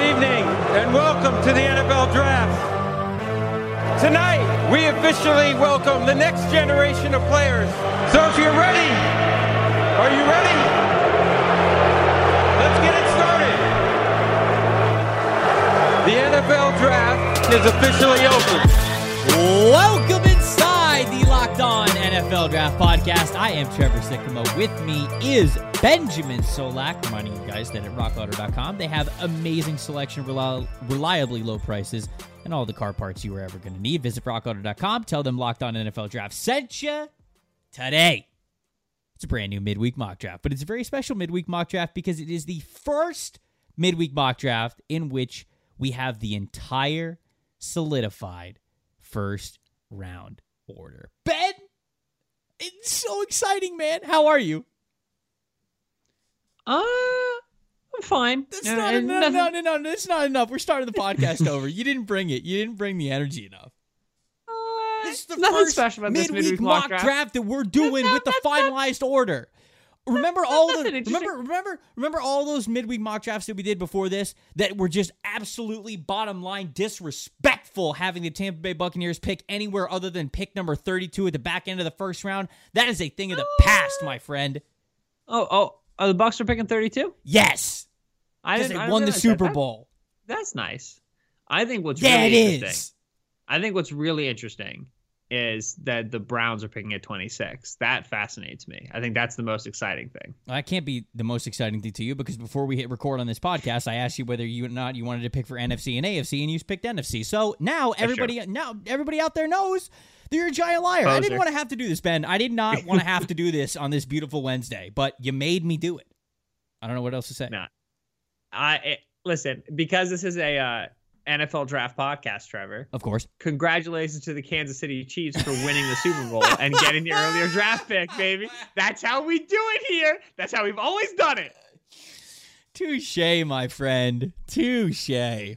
Good evening and welcome to the NFL Draft. Tonight, we officially welcome the next generation of players. So if you're ready, are you ready? Let's get it started. The NFL Draft is officially open. Welcome inside the Locked On NFL Draft Podcast. I am Trevor Sikkema. With me is Benjamin Solak, reminding you guys that at rockauto.com they have amazing selection, reli- reliably low prices, and all the car parts you are ever going to need. Visit rockauto.com. Tell them Locked On NFL Draft sent you today. It's a brand new midweek mock draft, but it's a very special midweek mock draft because it is the first midweek mock draft in which we have the entire solidified first round order. Ben, it's so exciting, man. How are you? Uh, I'm fine. That's Uh, not and no, no, no, no, no. That's not enough. We're starting the podcast over. You didn't bring it. You didn't bring the energy enough. Uh, This is the nothing first special about midweek midweek mock draft. draft. that we're doing no, with the finalized order. Remember all the remember remember remember all those midweek mock drafts that we did before this that were just absolutely bottom line disrespectful having the Tampa Bay Buccaneers pick anywhere other than pick number 32 at the back end of the first round. That is a thing of the past, my friend. Oh, oh, oh, the Bucs are picking 32. Yes. I Because they I won the. Super That- Bowl. That's nice. I think what's Yeah, really it interesting. is. I think what's really interesting is that the Browns are picking at 26. That fascinates me. I think that's the most exciting thing. That can't be the most exciting thing to you because before we hit record on this podcast, I asked you whether you or not you wanted to pick for NFC and AFC, and you picked NFC. So now everybody, now everybody out there knows that you're a giant liar. I didn't want to have to do this, Ben. I did not want to have to do this on this beautiful Wednesday, but you made me do it. I don't know what else to say. No. I eh, listen because this is a uh, NFL draft podcast, Trevor. Of course. Congratulations to the Kansas City Chiefs for winning the Super Bowl and getting the earlier draft pick, baby. That's how we do it here. That's how we've always done it. Touche, my friend. Touche.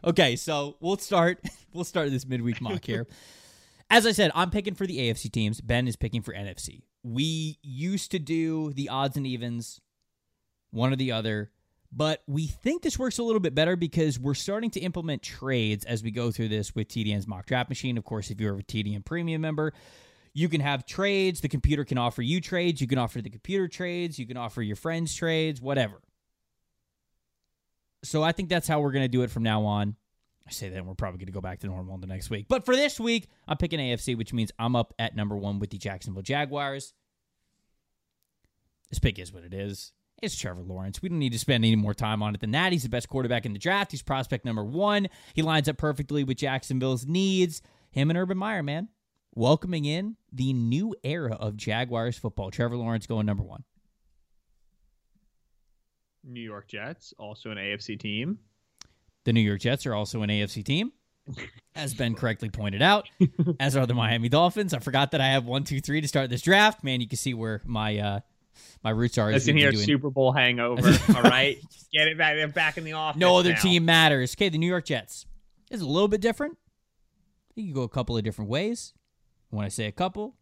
Okay, so we'll start. We'll start this midweek mock here. As I said, I'm picking for the AFC teams. Ben is picking for NFC. We used to do the odds and evens, one or the other, but we think this works a little bit better because we're starting to implement trades as we go through this with TDN's mock draft machine. Of course, if you're a TDN premium member, you can have trades. The computer can offer you trades. You can offer the computer trades. You can offer your friends trades, whatever. So I think that's how we're going to do it from now on. I say that we're probably going to go back to normal the next week. But for this week, I'm picking AFC, which means I'm up at number one with the Jacksonville Jaguars. This pick is what it is. It's Trevor Lawrence. We don't need to spend any more time on it than that. He's the best quarterback in the draft. He's prospect number one. He lines up perfectly with Jacksonville's needs. Him and Urban Meyer, man. Welcoming in the new era of Jaguars football. Trevor Lawrence going number one. New York Jets, also an AFC team. The New York Jets are also an AFC team, as Ben correctly pointed out, as are the Miami Dolphins. I forgot that I have one, two, three to start this draft. Man, you can see where my uh, my roots are. Listen here, doing- Super Bowl hangover. all right, get it back. They're back in the office. no other now. team matters. Okay, the New York Jets is a little bit different. You can go a couple of different ways. When I say a couple,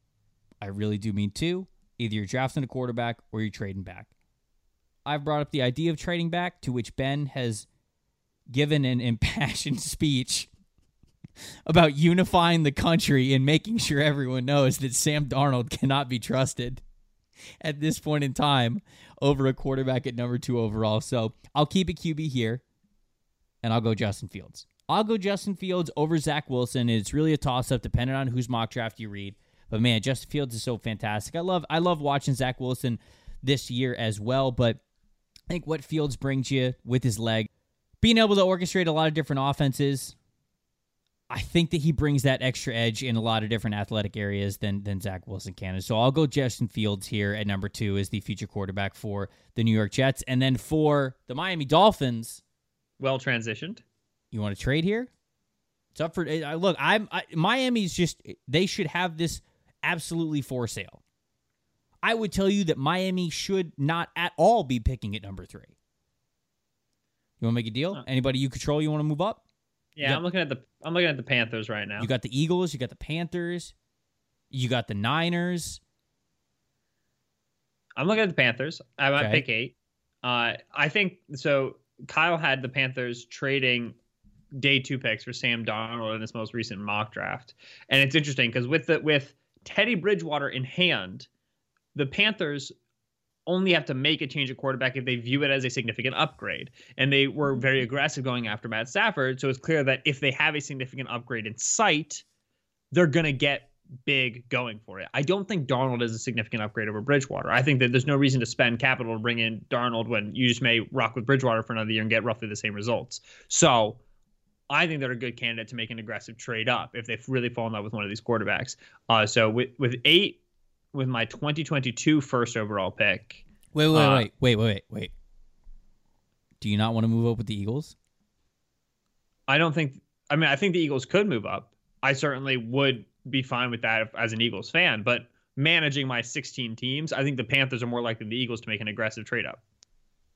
I really do mean two. Either you're drafting a quarterback or you're trading back. I've brought up the idea of trading back, to which Ben has given an impassioned speech about unifying the country and making sure everyone knows that Sam Darnold cannot be trusted at this point in time over a quarterback at number two overall. So I'll keep a QB here and I'll go Justin Fields. I'll go Justin Fields over Zach Wilson. It's really a toss up depending on whose mock draft you read. But man, Justin Fields is so fantastic. I love I love watching Zach Wilson this year as well. But I think what Fields brings you with his leg, being able to orchestrate a lot of different offenses, I think that he brings that extra edge in a lot of different athletic areas than than Zach Wilson can. So I'll go Justin Fields here at number two as the future quarterback for the New York Jets, and then for the Miami Dolphins. Well transitioned. You want to trade here? It's up for look. I'm I, Miami's just they should have this absolutely for sale. I would tell you that Miami should not at all be picking at number three. You want to make a deal? Uh, Anybody you control? You want to move up? Yeah, Yep. I'm looking at the I'm looking at the Panthers right now. You got the Eagles, you got the Panthers, you got the Niners. I'm looking at the Panthers. I might Okay. pick eight. Uh, I think so. Kyle had the Panthers trading day two picks for Sam Darnold in this most recent mock draft, and it's interesting because with the with Teddy Bridgewater in hand, the Panthers only have to make a change at quarterback if they view it as a significant upgrade. And they were very aggressive going after Matt Stafford. So it's clear that if they have a significant upgrade in sight, they're going to get big going for it. I don't think Darnold is a significant upgrade over Bridgewater. I think that there's no reason to spend capital to bring in Darnold when you just may rock with Bridgewater for another year and get roughly the same results. So I think they're a good candidate to make an aggressive trade up if they really fall in love with one of these quarterbacks. Uh, so with with eight, with my 2022 first overall pick. Wait, wait, Uh, wait, wait, wait, wait, wait. Do you not want to move up with the Eagles? I don't think. I mean, I think the Eagles could move up. I certainly would be fine with that if, as an Eagles fan. But managing my 16 teams, I think the Panthers are more likely than the Eagles to make an aggressive trade up.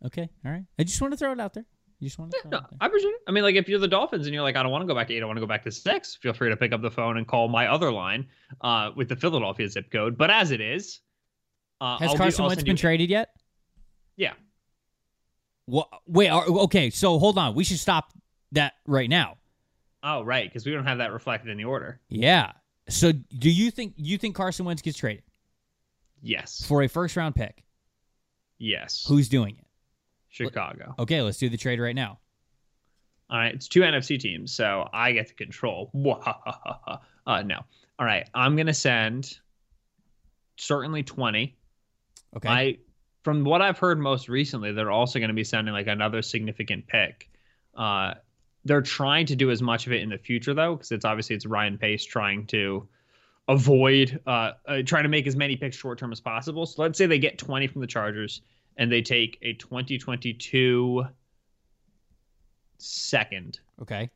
Okay, all right. I just want to throw it out there. You just want to throw No, it out there. I appreciate it. I mean, like if you're the Dolphins and you're like, I don't want to go back to eight, I want to go back to six. Feel free to pick up the phone and call my other line uh, with the Philadelphia zip code. But as it is, uh, Has I'll Carson I'll Wentz been traded yet? Yeah. What? Wait. Okay. So hold on. We should stop that right now. Oh, right, because we don't have that reflected in the order. Yeah. So do you think you think Carson Wentz gets traded Yes. for a first round pick? Yes. Who's doing it? Chicago. Okay, let's do the trade right now. All right, it's two NFC teams, so I get to control. uh, no. All right, I'm gonna send certainly 20. Okay. I, from what I've heard most recently, they're also going to be sending like another significant pick. Uh, they're trying to do as much of it in the future though, because it's obviously it's Ryan Pace trying to avoid uh, uh trying to make as many picks short term as possible. So let's say they get 20 from the Chargers and they take a 2022 second. okay.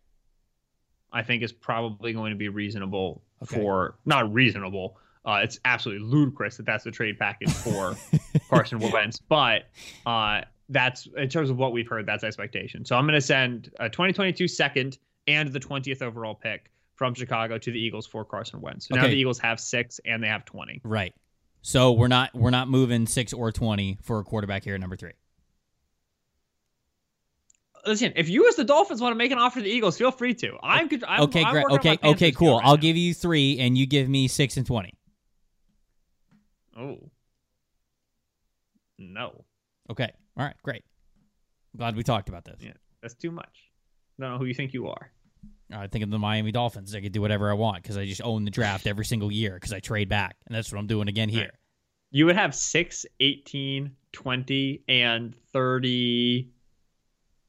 I think is probably going to be reasonable Okay. for not reasonable. Uh, it's absolutely ludicrous that that's the trade package for Carson Wentz, but uh, that's in terms of what we've heard, that's expectation. So I'm going to send a 2022 second and the 20th overall pick from Chicago to the Eagles for Carson Wentz. So now the Eagles have six and they have 20. Right. So we're not we're not moving six or twenty for a quarterback here at number three. Listen, if you as the Dolphins want to make an offer to the Eagles, feel free to. I'm, good- I'm okay, I'm great. Okay, okay, cool. right I'll now. give you three, and you give me six and twenty. Oh. No. Okay. All right. Great. Glad we talked about this. Yeah, that's too much. I don't know who you think you are. I think of the Miami Dolphins. I could do whatever I want because I just own the draft every single year because I trade back, and that's what I'm doing again here. You would have 6, 18, 20, and 30.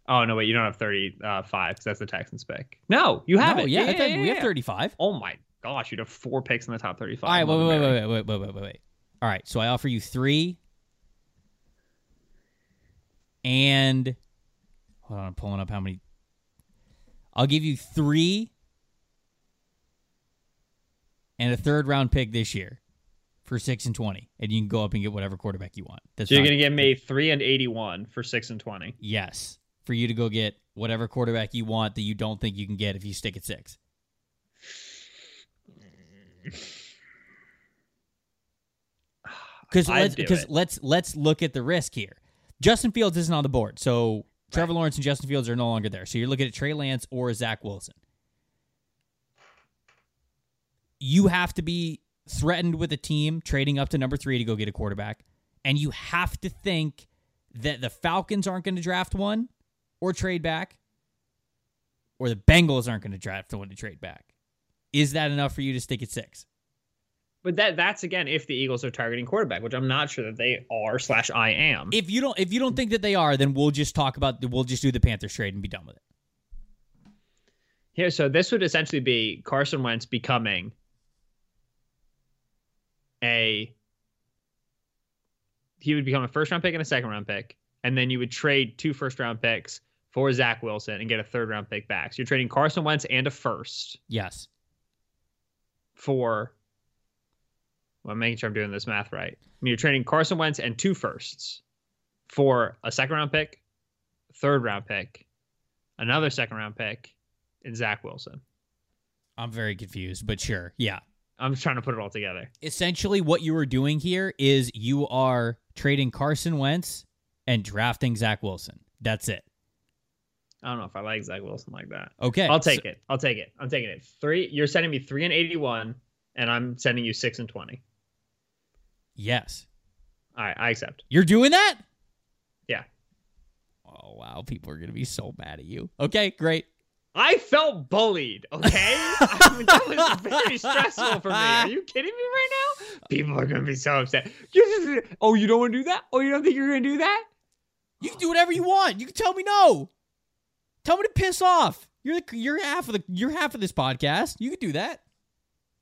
Oh, no, wait. You don't have 35 uh, because that's the Texans pick. No, you have No, it. yeah, I think we have yeah. 35. Oh, my gosh. You'd have four picks in the top 35. All right, wait, Mother wait, Mary. wait, wait, wait, wait, wait, wait, wait. All right, so I offer you three, and hold on, I'm pulling up how many. I'll give you three and a third round pick this year for six and twenty, and you can go up and get whatever quarterback you want. That's So you're going to give me 3 and 81 for 6 and 20. yes for you to go get whatever quarterback you want that you don't think you can get if you stick at six. Because let's do because it. let's let's look at the risk here. Justin Fields isn't on the board, so Trevor Lawrence and Justin Fields are no longer there. So you're looking at Trey Lance or Zach Wilson. You have to be threatened with a team trading up to number three to go get a quarterback, and you have to think that the Falcons aren't going to draft one or trade back, or the Bengals aren't going to draft one to trade back. Is that enough for you to stick at six? But that that's, again, if the Eagles are targeting quarterback, which I'm not sure that they are slash I am. If you don't, if you don't think that they are, then we'll just talk about. We'll just do the Panthers trade and be done with it. Here, so this would essentially be Carson Wentz becoming a he would become a first round pick and a second round pick, and then you would trade two first round picks for Zach Wilson and get a third round pick back. So you're trading Carson Wentz and a first Yes. for well, I'm making sure I'm doing this math right. I mean, you're trading Carson Wentz and two firsts for a second round pick, third round pick, another second round pick, and Zach Wilson. I'm very confused, but sure. Yeah. I'm just trying to put it all together. Essentially, what you are doing here is you are trading Carson Wentz and drafting Zach Wilson. That's it. I don't know if I like Zach Wilson like that. Okay. I'll take so- it. I'll take it. I'm taking it. Three. You're sending me three and eighty-one, and I'm sending you six and twenty. Yes. All right, I accept. You're doing that? Yeah. Oh wow, people are gonna be so mad at you. Okay, great. I felt bullied. Okay, I mean, that was very stressful for me. Are you kidding me right now? People are gonna be so upset. Just, oh, you don't want to do that? Oh, you don't think you're gonna do that? You can do whatever you want. You can tell me no. Tell me to piss off. You're the you're half of the you're half of this podcast. You can do that.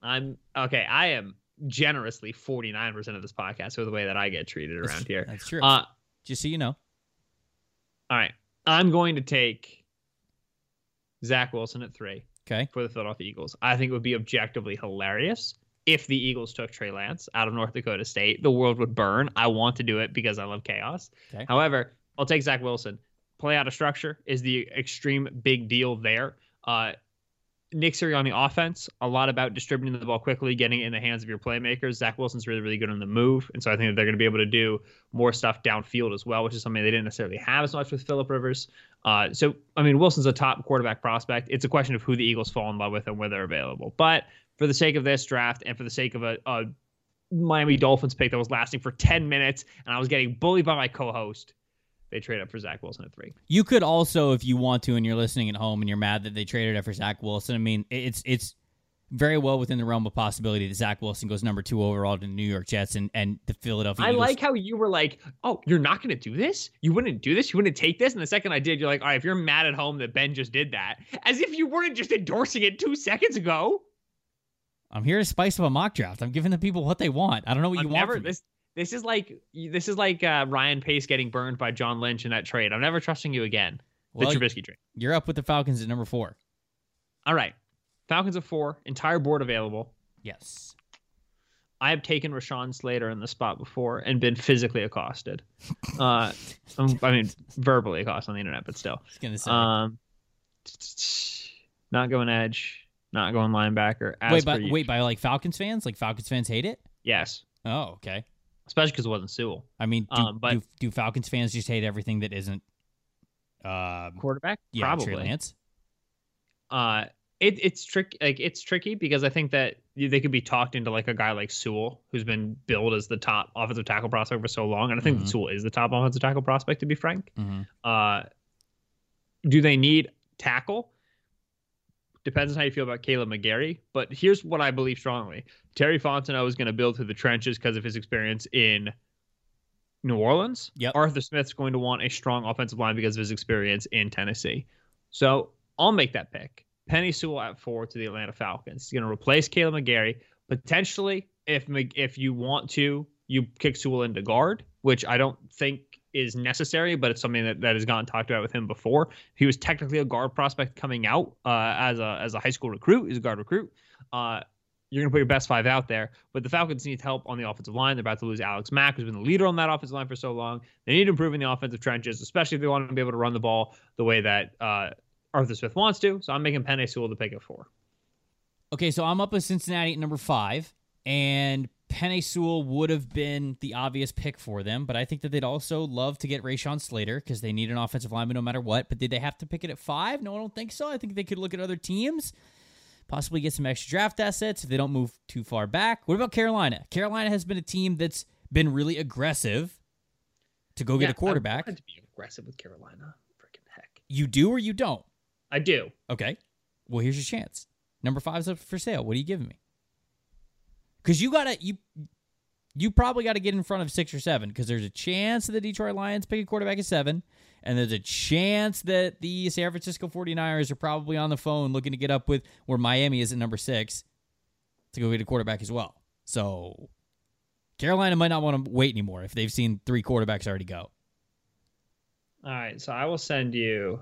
I'm okay. I am generously 49% of this podcast for the way that I get treated around here. That's true. Uh, Just so you know. all right, I'm going to take Zach Wilson at three. Okay. for the Philadelphia Eagles. I think it would be objectively hilarious if the Eagles took Trey Lance out of North Dakota State. The world would burn. I want to do it because I love chaos. Okay. However, I'll take Zach Wilson. Play out of structure is the extreme big deal there. Uh, Nick Sirianni offense, a lot about distributing the ball quickly, getting it in the hands of your playmakers. Zach Wilson's really, really good on the move. And so I think that they're going to be able to do more stuff downfield as well, which is something they didn't necessarily have as much with Philip Rivers. Uh, so, I mean, Wilson's a top quarterback prospect. It's a question of who the Eagles fall in love with and where they're available. But for the sake of this draft and for the sake of a, a Miami Dolphins pick that was lasting for 10 minutes and I was getting bullied by my co host, they trade up for Zach Wilson at three. You could also, if you want to, and you're listening at home and you're mad that they traded up for Zach Wilson. I mean, it's it's very well within the realm of possibility that Zach Wilson goes number two overall to the New York Jets and, and the Philadelphia I Eagles. like how you were like, "Oh, you're not going to do this? You wouldn't do this? You wouldn't take this?" And the second I did, you're like, "All right, if you're mad at home that Ben just did that, as if you weren't just endorsing it two seconds ago." I'm here to spice up a mock draft. I'm giving the people what they want. I don't know what you I'm want. never from this. This is like this is like uh, Ryan Pace getting burned by John Lynch in that trade. I'm never trusting you again. The Well, Trubisky trade. You're up with the Falcons at number four. All right, Falcons at four, entire board available. Yes. I have taken Rashawn Slater in the spot before and been physically accosted. Uh, um, I mean, verbally accosted on the internet, but still. Um, not going edge, not going linebacker. As wait, by, wait, by like Falcons fans? Like Falcons fans hate it? yes, Oh, okay. Especially because it wasn't Sewell. I mean, do, Um, but- do, do Falcons fans just hate everything that isn't? Um, Quarterback, yeah, probably. Trey Lance. Uh, it, it's trick like it's tricky because I think that they could be talked into like a guy like Sewell, who's been billed as the top offensive tackle prospect for so long, and I think Mhm. Sewell is the top offensive tackle prospect to be frank. hmm Uh, do they need tackle? Depends on how you feel about Kaleb McGary. But here's what I believe strongly: Terry Fontenot is going to build through the trenches because of his experience in New Orleans. Yep. Arthur Smith's going to want a strong offensive line because of his experience in Tennessee. So I'll make that pick. Penei Sewell at four to the Atlanta Falcons. He's going to replace Kaleb McGary. Potentially, if if you want to, you kick Sewell into guard, which I don't think is necessary, but it's something that, that has gotten talked about with him before. He was technically a guard prospect coming out uh, as a as a high school recruit. He's a guard recruit. Uh, you're going to put your best five out there, but the Falcons need help on the offensive line. They're about to lose Alex Mack, who's been the leader on that offensive line for so long. They need to improve in the offensive trenches, especially if they want to be able to run the ball the way that uh, Arthur Smith wants to. So I'm making Penei Sewell the pick at four. Okay, so I'm up with Cincinnati at number five, and Penei Sewell would have been the obvious pick for them, but I think that they'd also love to get Rashawn Slater because they need an offensive lineman no matter what. But did they have to pick it at five? No, I don't think so. I think they could look at other teams, possibly get some extra draft assets if they don't move too far back. What about Carolina? Carolina has been a team that's been really aggressive to go get a quarterback. I to be aggressive with Carolina. Freaking heck. You do or you don't? I do. Okay. Well, here's your chance. Number five is up for sale. What are you giving me? Because you gotta you you probably got to get in front of six or seven because there's a chance that the Detroit Lions pick a quarterback at seven, and there's a chance that the San Francisco 49ers are probably on the phone looking to get up with where Miami is at number six to go get a quarterback as well. So Carolina might not want to wait anymore if they've seen three quarterbacks already go. All right. So I will send you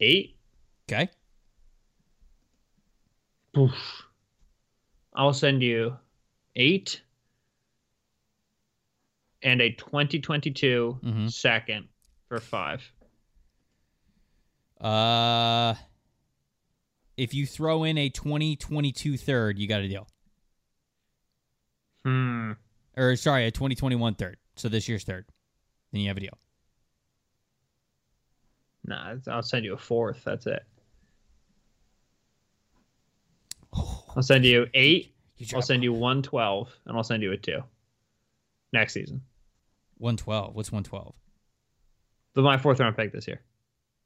eight. Okay. I'll send you eight and a 2022 Mhm. second for five. Uh, if you throw in a 2022 third, you got a deal. Hmm. Or sorry, a 2021 third. So this year's third. Then you have a deal. Nah, I'll send you a fourth. That's it. I'll send you eight. You I'll send you one twelve, and I'll send you a two next season. one twelve. What's one twelve? But my fourth round pick this year.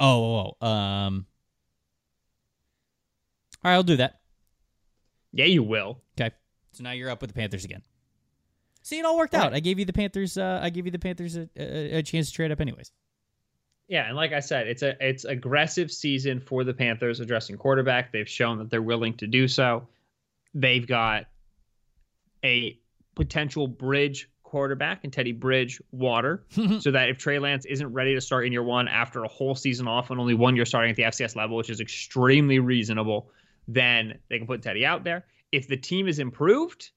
Oh, oh, oh, um. All right, I'll do that. Yeah, you will. Okay. So now you're up with the Panthers again. See, it all worked out. I gave you the Panthers. Uh, I gave you the Panthers a, a, a chance to trade up, anyways. Yeah, and like I said, it's a it's aggressive season for the Panthers addressing quarterback. They've shown that they're willing to do so. They've got a potential bridge quarterback in Teddy Bridgewater, so that if Trey Lance isn't ready to start in year one after a whole season off and only one year starting at the FCS level, which is extremely reasonable, then they can put Teddy out there. If the team is improved,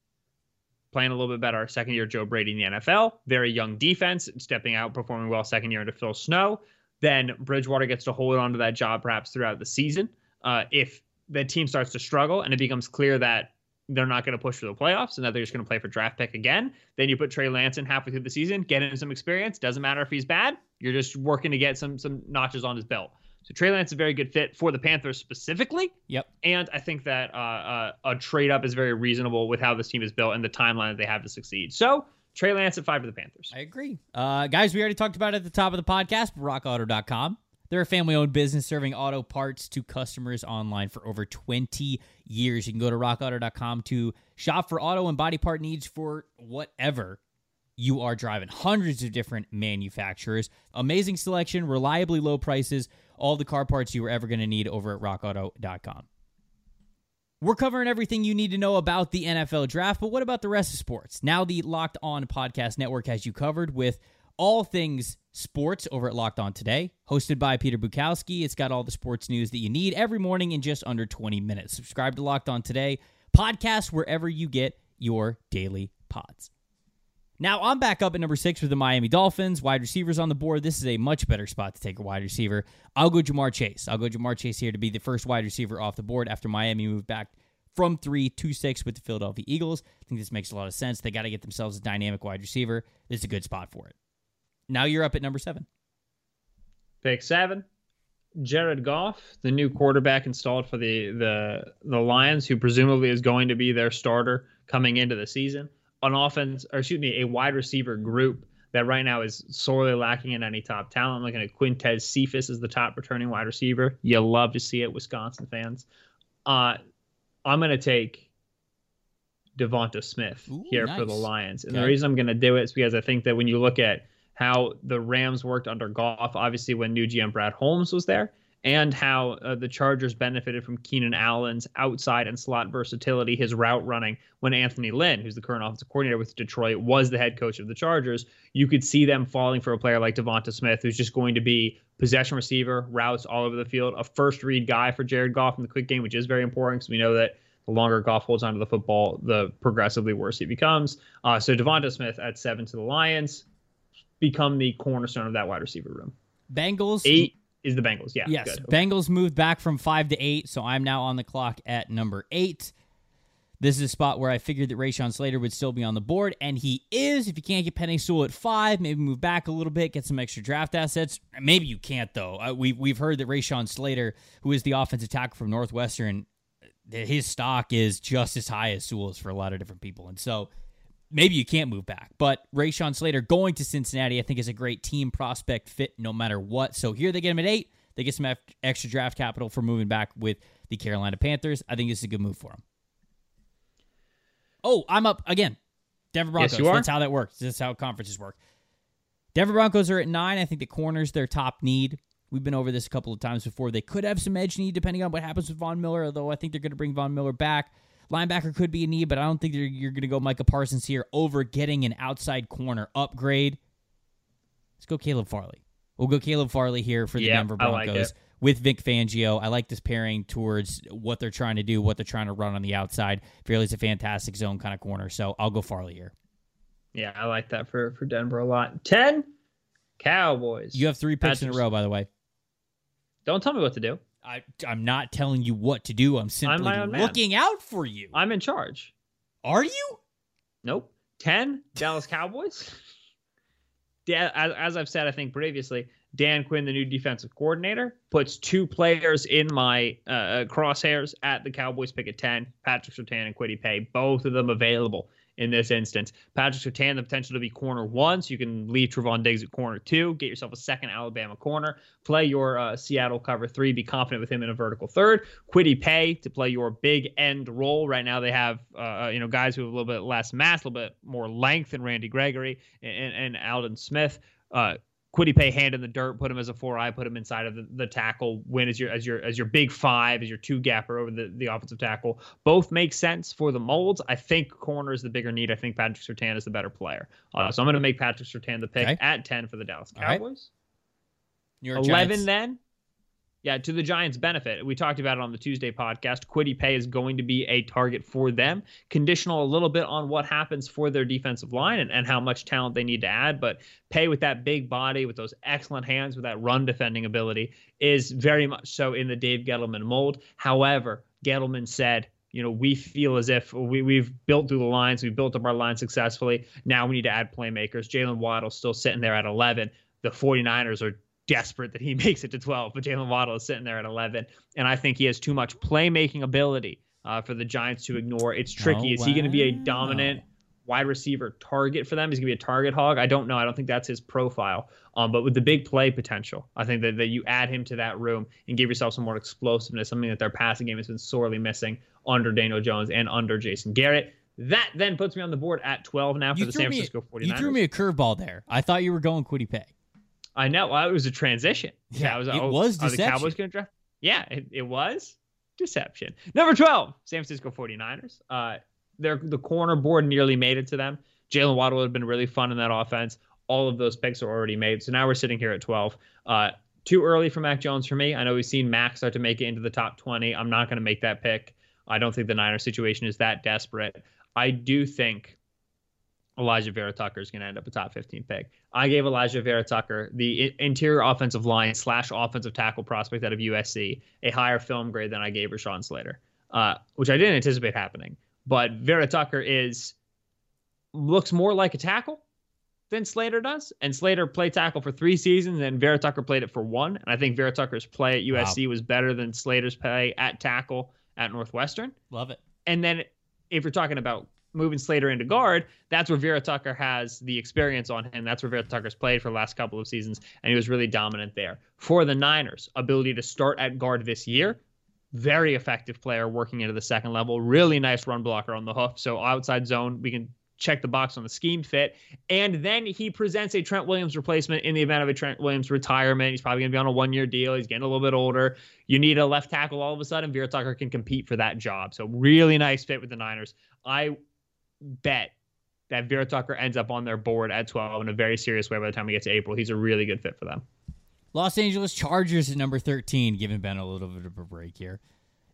playing a little bit better, second year Joe Brady in the NFL, very young defense, stepping out, performing well second year into Phil Snow, then Bridgewater gets to hold on to that job perhaps throughout the season. Uh, if the team starts to struggle and it becomes clear that they're not going to push for the playoffs and that they're just going to play for draft pick again. Then you put Trey Lance in halfway through the season, get him some experience. Doesn't matter if he's bad. You're just working to get some some notches on his belt. So Trey Lance is a very good fit for the Panthers specifically. Yep. And I think that uh, uh, a trade up is very reasonable with how this team is built and the timeline that they have to succeed. So Trey Lance at five for the Panthers. I agree. Uh, guys, we already talked about it at the top of the podcast, rockauto.com. They're a family owned business serving auto parts to customers online for over 20 years. You can go to rockauto.com to shop for auto and body part needs for whatever you are driving. Hundreds of different manufacturers, amazing selection, reliably low prices, all the car parts you were ever going to need over at rockauto.com. We're covering everything you need to know about the NFL draft, but what about the rest of sports? Now, the Locked On Podcast Network has you covered with all things sports over at Locked On Today, hosted by Peter Bukowski. It's got all the sports news that you need every morning in just under 20 minutes. Subscribe to Locked On Today, podcast wherever you get your daily pods. Now, I'm back up at number six with the Miami Dolphins. Wide receivers on the board. This is a much better spot to take a wide receiver. I'll go Ja'Marr Chase. I'll go Ja'Marr Chase here to be the first wide receiver off the board after Miami moved back from three to six with the Philadelphia Eagles. I think this makes a lot of sense. They got to get themselves a dynamic wide receiver. This is a good spot for it. Now you're up at number seven. Pick seven. Jared Goff, the new quarterback installed for the the the Lions, who presumably is going to be their starter coming into the season. An offense, or excuse me, a wide receiver group that right now is sorely lacking in any top talent. I'm looking at Quintez Cephus as the top returning wide receiver. You love to see it, Wisconsin fans. Uh, I'm going to take Devonta Smith Ooh, here nice. for the Lions, and Okay. the reason I'm going to do it is because I think that when you look at how the Rams worked under Goff, obviously when new GM Brad Holmes was there, and how uh, the Chargers benefited from Keenan Allen's outside and slot versatility, his route running when Anthony Lynn, who's the current offensive coordinator with Detroit, was the head coach of the Chargers. You could see them falling for a player like Devonta Smith, who's just going to be possession receiver, routes all over the field, a first read guy for Jared Goff in the quick game, which is very important because we know that the longer Goff holds onto the football, the progressively worse he becomes. Uh, so Devonta Smith at seven to the Lions become the cornerstone of that wide receiver room. Bengals. Eight is the Bengals. Yeah. Yes. Good. Bengals moved back from five to eight, so I'm now on the clock at number eight. This is a spot where I figured that Rashawn Slater would still be on the board, and he is. If you can't get Penei Sewell at five, maybe move back a little bit, get some extra draft assets. Maybe you can't though. Uh, we we've heard that Rashawn Slater, who is the offensive tackle from Northwestern, that his stock is just as high as Sewell's for a lot of different people, and so maybe you can't move back. But Rashawn Slater going to Cincinnati, I think, is a great team prospect fit no matter what. So here they get him at eight. They get some extra draft capital for moving back with the Carolina Panthers. I think this is a good move for them. Oh, I'm up again. Denver Yes, Broncos. are. That's how that works. This is how conferences work. Denver Broncos are at nine. I think the corner's their top need. We've been over this a couple of times before. They could have some edge need depending on what happens with Von Miller, although I think they're going to bring Von Miller back. Linebacker could be a need, but I don't think they're, you're going to go Micah Parsons here over getting an outside corner upgrade. Let's go Caleb Farley. We'll go Caleb Farley here for the Yeah, Denver I like Broncos with Vic Fangio. I like this pairing towards what they're trying to do, what they're trying to run on the outside. Farley's a fantastic zone kind of corner, so I'll go Farley here. Yeah, I like that for for Denver a lot. Ten Cowboys. You have three picks in a row, by the way. Don't tell me what to do. I, I'm not telling you what to do. I'm simply my own man. looking out for you. I'm in charge. Are you? Nope. 10 Dallas Cowboys. Yeah, as, as I've said, I think previously, Dan Quinn, the new defensive coordinator, puts two players in my uh, uh crosshairs at the Cowboys pick at 10 Patrick Surtain and Kwity Paye, both of them available in this instance. Patrick Surtain, the potential to be corner one, so you can leave Trevon Diggs at corner two, get yourself a second Alabama corner, play your uh, Seattle cover three, be confident with him in a vertical third. Kwity Paye to play your big end role. Right now they have uh, uh, you know guys who have a little bit less mass, a little bit more length than Randy Gregory and, and Aldon Smith. Uh, Paye hand in the dirt, put him as a four eye, put him inside of the, the tackle, win as your as your as your big five, as your two gapper over the, the offensive tackle. Both make sense for the molds. I think corner is the bigger need. I think Patrick Surtain is the better player. Uh, so I'm going to make Patrick Surtain the pick okay. at ten for the Dallas Cowboys. Right. Eleven Giants. then yeah, to the Giants' benefit. We talked about it on the Tuesday podcast. Kwity Paye is going to be a target for them, conditional a little bit on what happens for their defensive line and, and how much talent they need to add. But Paye, with that big body, with those excellent hands, with that run defending ability, is very much so in the Dave Gettleman mold. However, Gettleman said, you know, we feel as if we, we've built through the lines, we've built up our line successfully. Now we need to add playmakers. Jaylen Waddle still sitting there at 11. The 49ers are desperate that he makes it to 12, but Jaylen Waddle is sitting there at 11. And I think he has too much playmaking ability uh, for the Giants to ignore. It's tricky. Oh, is he going to be a dominant wide receiver target for them? Is he going to be a target hog? I don't know. I don't think that's his profile. Um, but with the big play potential, I think that, that you add him to that room and give yourself some more explosiveness, something that their passing game has been sorely missing under Daniel Jones and under Jason Garrett. That then puts me on the board at 12 now for you the San Francisco 49ers. You threw me a curveball there. I thought you were going Kwity Paye. I know. Well, it was a transition. Yeah, it was. It oh, was deception. Are the Cowboys going to draft? Yeah, it, it, was deception. Number twelve, San Francisco 49ers. Uh, their the corner board nearly made it to them. Jaylen Waddle would have been really fun in that offense. All of those picks are already made. So now we're sitting here at 12. Uh, too early for Mac Jones for me. I know we've seen Mac start to make it into the top 20. I'm not going to make that pick. I don't think the Niners situation is that desperate. I do think Alijah Vera Tucker is going to end up a top 15 pick. I gave Alijah Vera Tucker, the interior offensive line slash offensive tackle prospect out of USC, a higher film grade than I gave Rashawn Slater, uh, which I didn't anticipate happening. But Vera Tucker is looks more like a tackle than Slater does. And Slater played tackle for three seasons, and Vera Tucker played it for one. And I think Vera Tucker's play at USC wow. was better than Slater's play at tackle at Northwestern. Love it. And then if you're talking about moving Slater into guard, that's where Vera Tucker has the experience on him. That's where Vera Tucker's played for the last couple of seasons, and he was really dominant there. For the Niners, ability to start at guard this year, very effective player working into the second level, really nice run blocker on the hoof. So outside zone, we can check the box on the scheme fit. And then he presents a Trent Williams replacement in the event of a Trent Williams retirement. He's probably going to be on a one year deal. He's getting a little bit older. You need a left tackle all of a sudden. Vera Tucker can compete for that job. So, really nice fit with the Niners. I bet that Vera Tucker ends up on their board at 12 in a very serious way by the time we get to April. He's a really good fit for them. Los Angeles Chargers at number 13, giving Ben a little bit of a break here.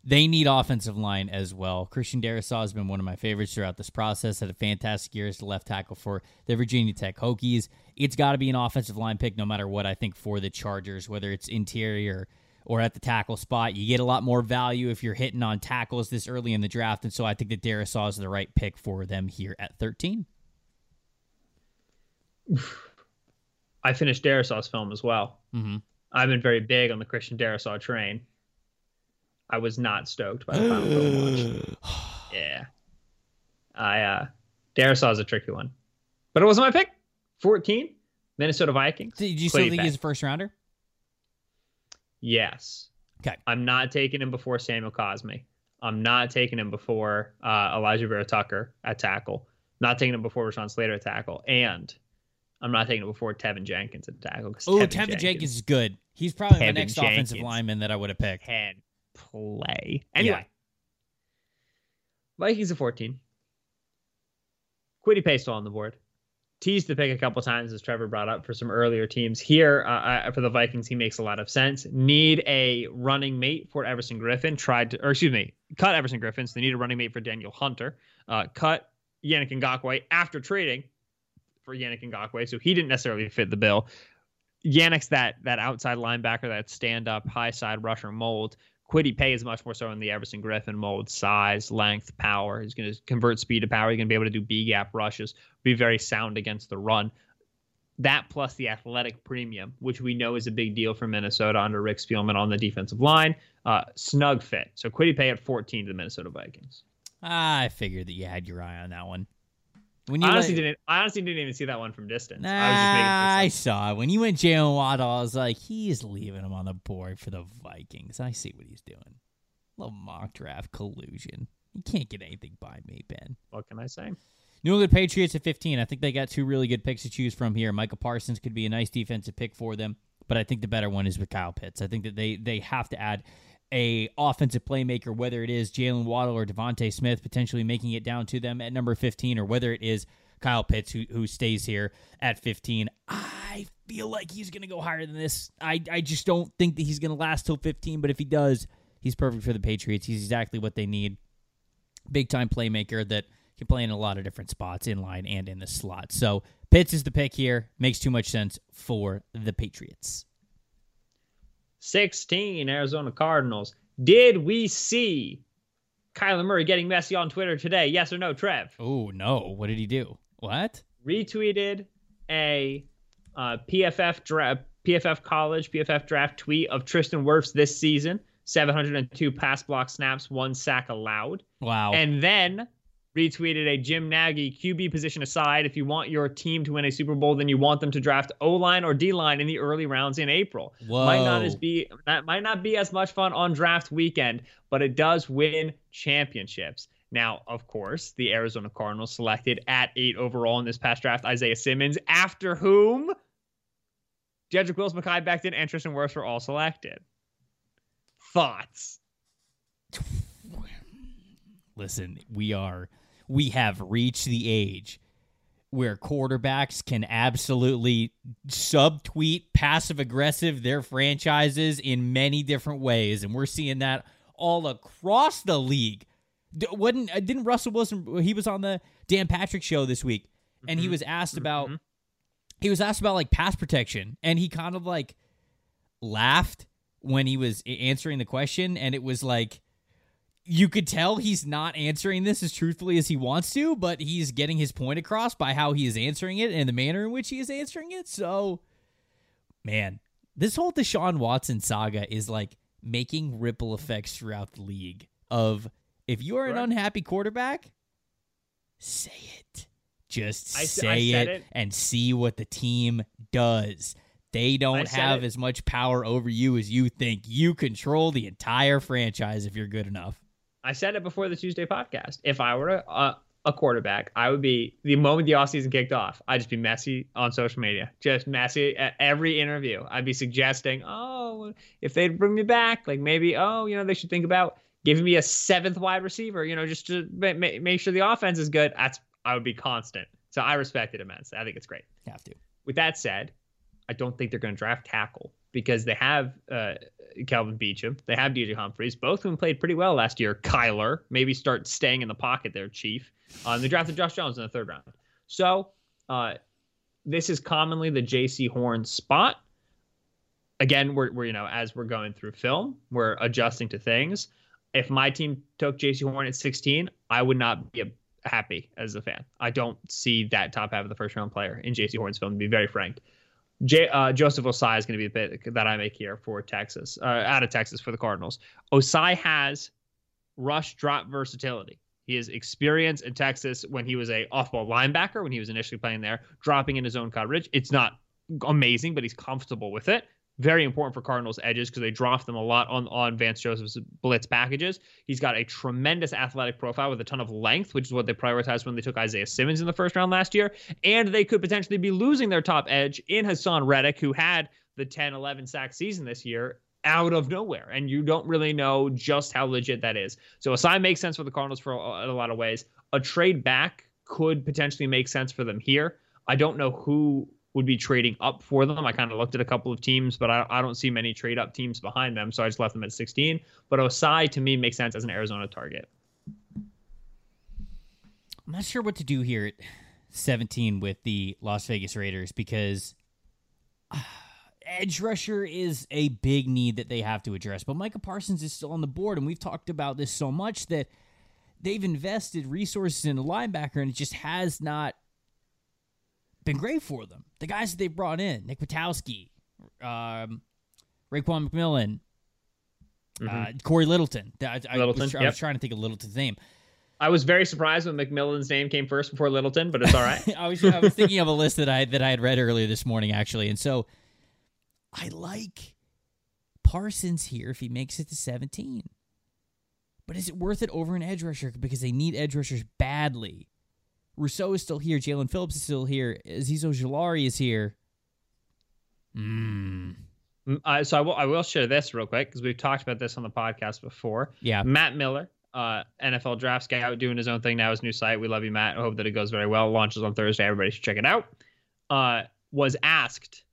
They need offensive line as well. Christian Darrisaw has been one of my favorites throughout this process. Had a fantastic year as the left tackle for the Virginia Tech Hokies. It's got to be an offensive line pick no matter what, I think, for the Chargers, whether it's interior or at the tackle spot. You get a lot more value if you're hitting on tackles this early in the draft. And so I think that Darrisaw is the right pick for them here at 13. I finished Darrisaw's film as well. Mm-hmm. I've been very big on the Christian Darrisaw train. I was not stoked by the final film watch. Yeah. I uh Darrisaw is a tricky one. But it wasn't my pick. 14, Minnesota Vikings. Did you still think he's a first rounder? Yes. Okay. I'm not taking him before Samuel Cosmi. I'm not taking him before uh, Alijah Vera Tucker at tackle. Not taking him before Rashawn Slater at tackle. And I'm not taking him before Teven Jenkins at tackle. Oh, Teven, Teven Jenkins, Jenkins, is good. He's probably Teven the next Jenkins offensive lineman that I would have picked. Can play. Anyway. Yeah. Vikings at 14. Kwity Paye still on the board teased the pick a couple times, as Trevor brought up for some earlier teams. Here uh, for the Vikings, he makes a lot of sense. Need a running mate for Everson Griffen. Tried to, or excuse me, cut Everson Griffen. So they need a running mate for Danielle Hunter. Uh, cut Yannick Ngakoue after trading for Yannick Ngakoue, so he didn't necessarily fit the bill. Yannick's that that outside linebacker, that stand up high side rusher mold. Kwity Paye is much more so in the Everson Griffen mold, size, length, power. He's going to convert speed to power. He's going to be able to do B gap rushes, be very sound against the run. that plus the athletic premium, which we know is a big deal for Minnesota under Rick Spielman on the defensive line, uh, snug fit. So Kwity Paye at 14 to the Minnesota Vikings. I figured that you had your eye on that one. When you I honestly didn't. I honestly didn't even see that one from distance. Nah, I, I saw it when you went Jaylen Waddle. I was like, he's leaving him on the board for the Vikings. I see what he's doing. Little mock draft collusion. You can't get anything by me, Ben. What can I say? New England Patriots at 15. I think they got two really good picks to choose from here. Michael Parsons could be a nice defensive pick for them, but I think the better one is with Kyle Pitts. I think that they they have to add a offensive playmaker, whether it is Jaylen Waddle or DeVonta Smith, potentially making it down to them at number 15, or whether it is Kyle Pitts who who stays here at 15. I feel like he's going to go higher than this. I I just don't think that he's going to last till 15, but if he does, he's perfect for the Patriots. He's exactly what they need. Big time playmaker that can play in a lot of different spots in line and in the slot. So Pitts is the pick here. Makes too much sense for the Patriots. 16 Arizona Cardinals. Did we see Kyler Murray getting messy on Twitter today? Yes or no, Trev? Oh, no. What did he do? What? Retweeted a uh, PFF draft, PFF college, PFF draft tweet of Tristan Wirfs this season 702 pass block snaps, one sack allowed. Wow. And then retweeted a Jim Nagy QB position aside. If you want your team to win a Super Bowl, then you want them to draft O line or D line in the early rounds in April. Whoa. Might not as be that might not be as much fun on draft weekend, but it does win championships. Now, of course, the Arizona Cardinals selected at eight overall in this past draft Isaiah Simmons, after whom Jedrick Wills, Mekhi Becton, and Tristan Wirfs were all selected. Thoughts? Listen, we are we have reached the age where quarterbacks can absolutely subtweet passive aggressive their franchises in many different ways and we're seeing that all across the league wasn't uh, didn't Russell Wilson he was on the Dan Patrick show this week and mm-hmm. he was asked about mm-hmm. he was asked about like pass protection and he kind of like laughed when he was answering the question and it was like you could tell he's not answering this as truthfully as he wants to, but he's getting his point across by how he is answering it and the manner in which he is answering it. So, man, this whole Deshaun Watson saga is like making ripple effects throughout the league. Of if you are an unhappy quarterback, say it. Just I, say I it, it and see what the team does. They don't have it. as much power over you as you think. You control the entire franchise if you're good enough. I said it before the Tuesday podcast. If I were a, a quarterback, I would be the moment the offseason kicked off, I'd just be messy on social media, just messy at every interview. I'd be suggesting, oh, if they'd bring me back, like maybe, oh, you know, they should think about giving me a seventh wide receiver, you know, just to make, make sure the offense is good. That's I would be constant. So I respect it immensely. I think it's great. Have to. With that said, I don't think they're going to draft tackle because they have uh, Kelvin Beachum. They have DJ Humphries, Both of them played pretty well last year. Kyler, maybe start staying in the pocket there, Chief. Uh, they drafted Josh Jones in the third round. So uh, this is commonly the Jaycee Horn spot. Again, we're, we're, you know, as we're going through film, we're adjusting to things. If my team took Jaycee Horn at 16, I would not be happy as a fan. I don't see that top half of the first round player in Jaycee Horn's film, to be very frank. J, uh, Joseph Ossai is going to be the pick that I make here for Texas, uh, out of Texas for the Cardinals. Ossai has rush drop versatility. He has experience in Texas when he was a off-ball linebacker when he was initially playing there, dropping in his own coverage. It's not amazing, but he's comfortable with it very important for Cardinals edges because they draft them a lot on, on Vance Joseph's blitz packages. He's got a tremendous athletic profile with a ton of length, which is what they prioritized when they took Isaiah Simmons in the first round last year. And they could potentially be losing their top edge in Haason Reddick, who had the 10 11 sack season this year out of nowhere. And you don't really know just how legit that is. So Ossai makes sense for the Cardinals for a, a lot of ways. A trade back could potentially make sense for them here. I don't know who would be trading up for them. I kind of looked at a couple of teams, but I, I don't see many trade up teams behind them, so I just left them at 16. But Ossai to me makes sense as an Arizona target. I'm not sure what to do here at 17 with the Las Vegas Raiders because uh, edge rusher is a big need that they have to address. But Micah Parsons is still on the board, and we've talked about this so much that they've invested resources in a linebacker, and it just has not been great for them. The guys that they brought in, Nick Kwiatkoski, um, Raekwon McMillan, mm-hmm. uh, Cory Littleton. I, I, Littleton, was, yep. I was trying to think of Littleton's name. I was very surprised when McMillan's name came first before Littleton, but it's all right. I was I was thinking of a list that I that I had read earlier this morning actually, and so I like Parsons here if he makes it to 17. But is it worth it over an edge rusher because they need edge rushers badly? Rousseau is still here. Jaelan Phillips is still here. Azeez Ojulari is here. Hmm. Uh, so I will I will share this real quick because we've talked about this on the podcast before. Yeah. Matt Miller uh, NFL draft scout doing his own thing now. His new site. We love you, Matt. I hope that it goes very well. Launches on Thursday. Everybody should check it out. Uh, was asked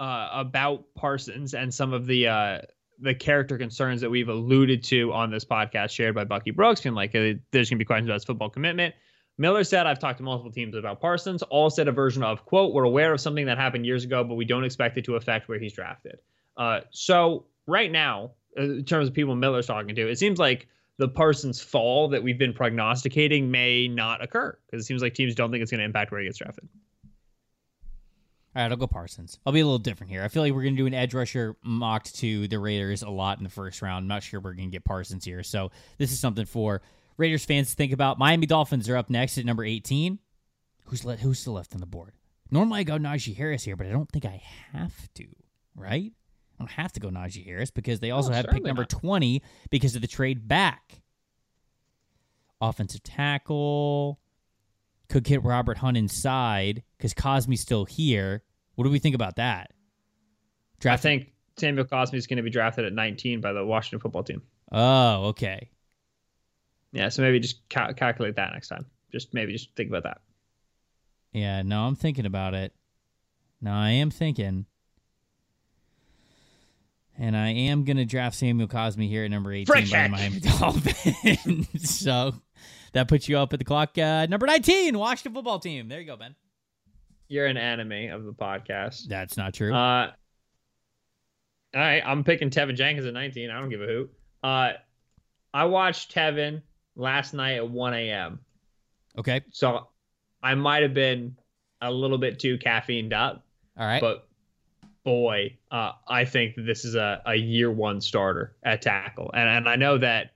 uh, about Parsons and some of the uh, the character concerns that we've alluded to on this podcast, shared by Bucky Brooks, and like uh, there's gonna be questions about his football commitment. Miller said, I've talked to multiple teams about Parsons. All said a version of, quote, we're aware of something that happened years ago, but we don't expect it to affect where he's drafted. Uh, so right now, uh, in terms of people Miller's talking to, it seems like the Parsons fall that we've been prognosticating may not occur because it seems like teams don't think it's going to impact where he gets drafted. All right, I'll go Parsons. I'll be a little different here. I feel like we're going to do an edge rusher mocked to the Raiders a lot in the first round. I'm not sure we're going to get Parsons here. So this is something for Raiders fans to think about. Miami Dolphins are up next at number 18. Who's le- who's still left on the board? Normally I go Najee Harris here, but I don't think I have to, right? I don't have to go Najee Harris because they also oh, have pick number not. 20 because of the trade back. Offensive tackle. Could get Robert Hunt inside because Cosmi's still here. What do we think about that? Draft- I think Samuel Cosmi is going to be drafted at 19 by the Washington football team. Oh, okay. Yeah, so maybe just ca- calculate that next time. Just maybe just think about that. Yeah, no, I'm thinking about it. No, I am thinking. And I am going to draft Samuel Cosmi here at number 18 Frick by the Miami Dolphins. so that puts you up at the clock. Uh, number 19, Washington football team. There you go, Ben. You're an enemy of the podcast. That's not true. Uh, all right, I'm picking Teven Jenkins at 19. I don't give a hoot. Uh, I watched Teven last night at 1 a.m. Okay. So I might have been a little bit too caffeined up. All right. But boy, uh, I think this is a, a year one starter at tackle. And, and I know that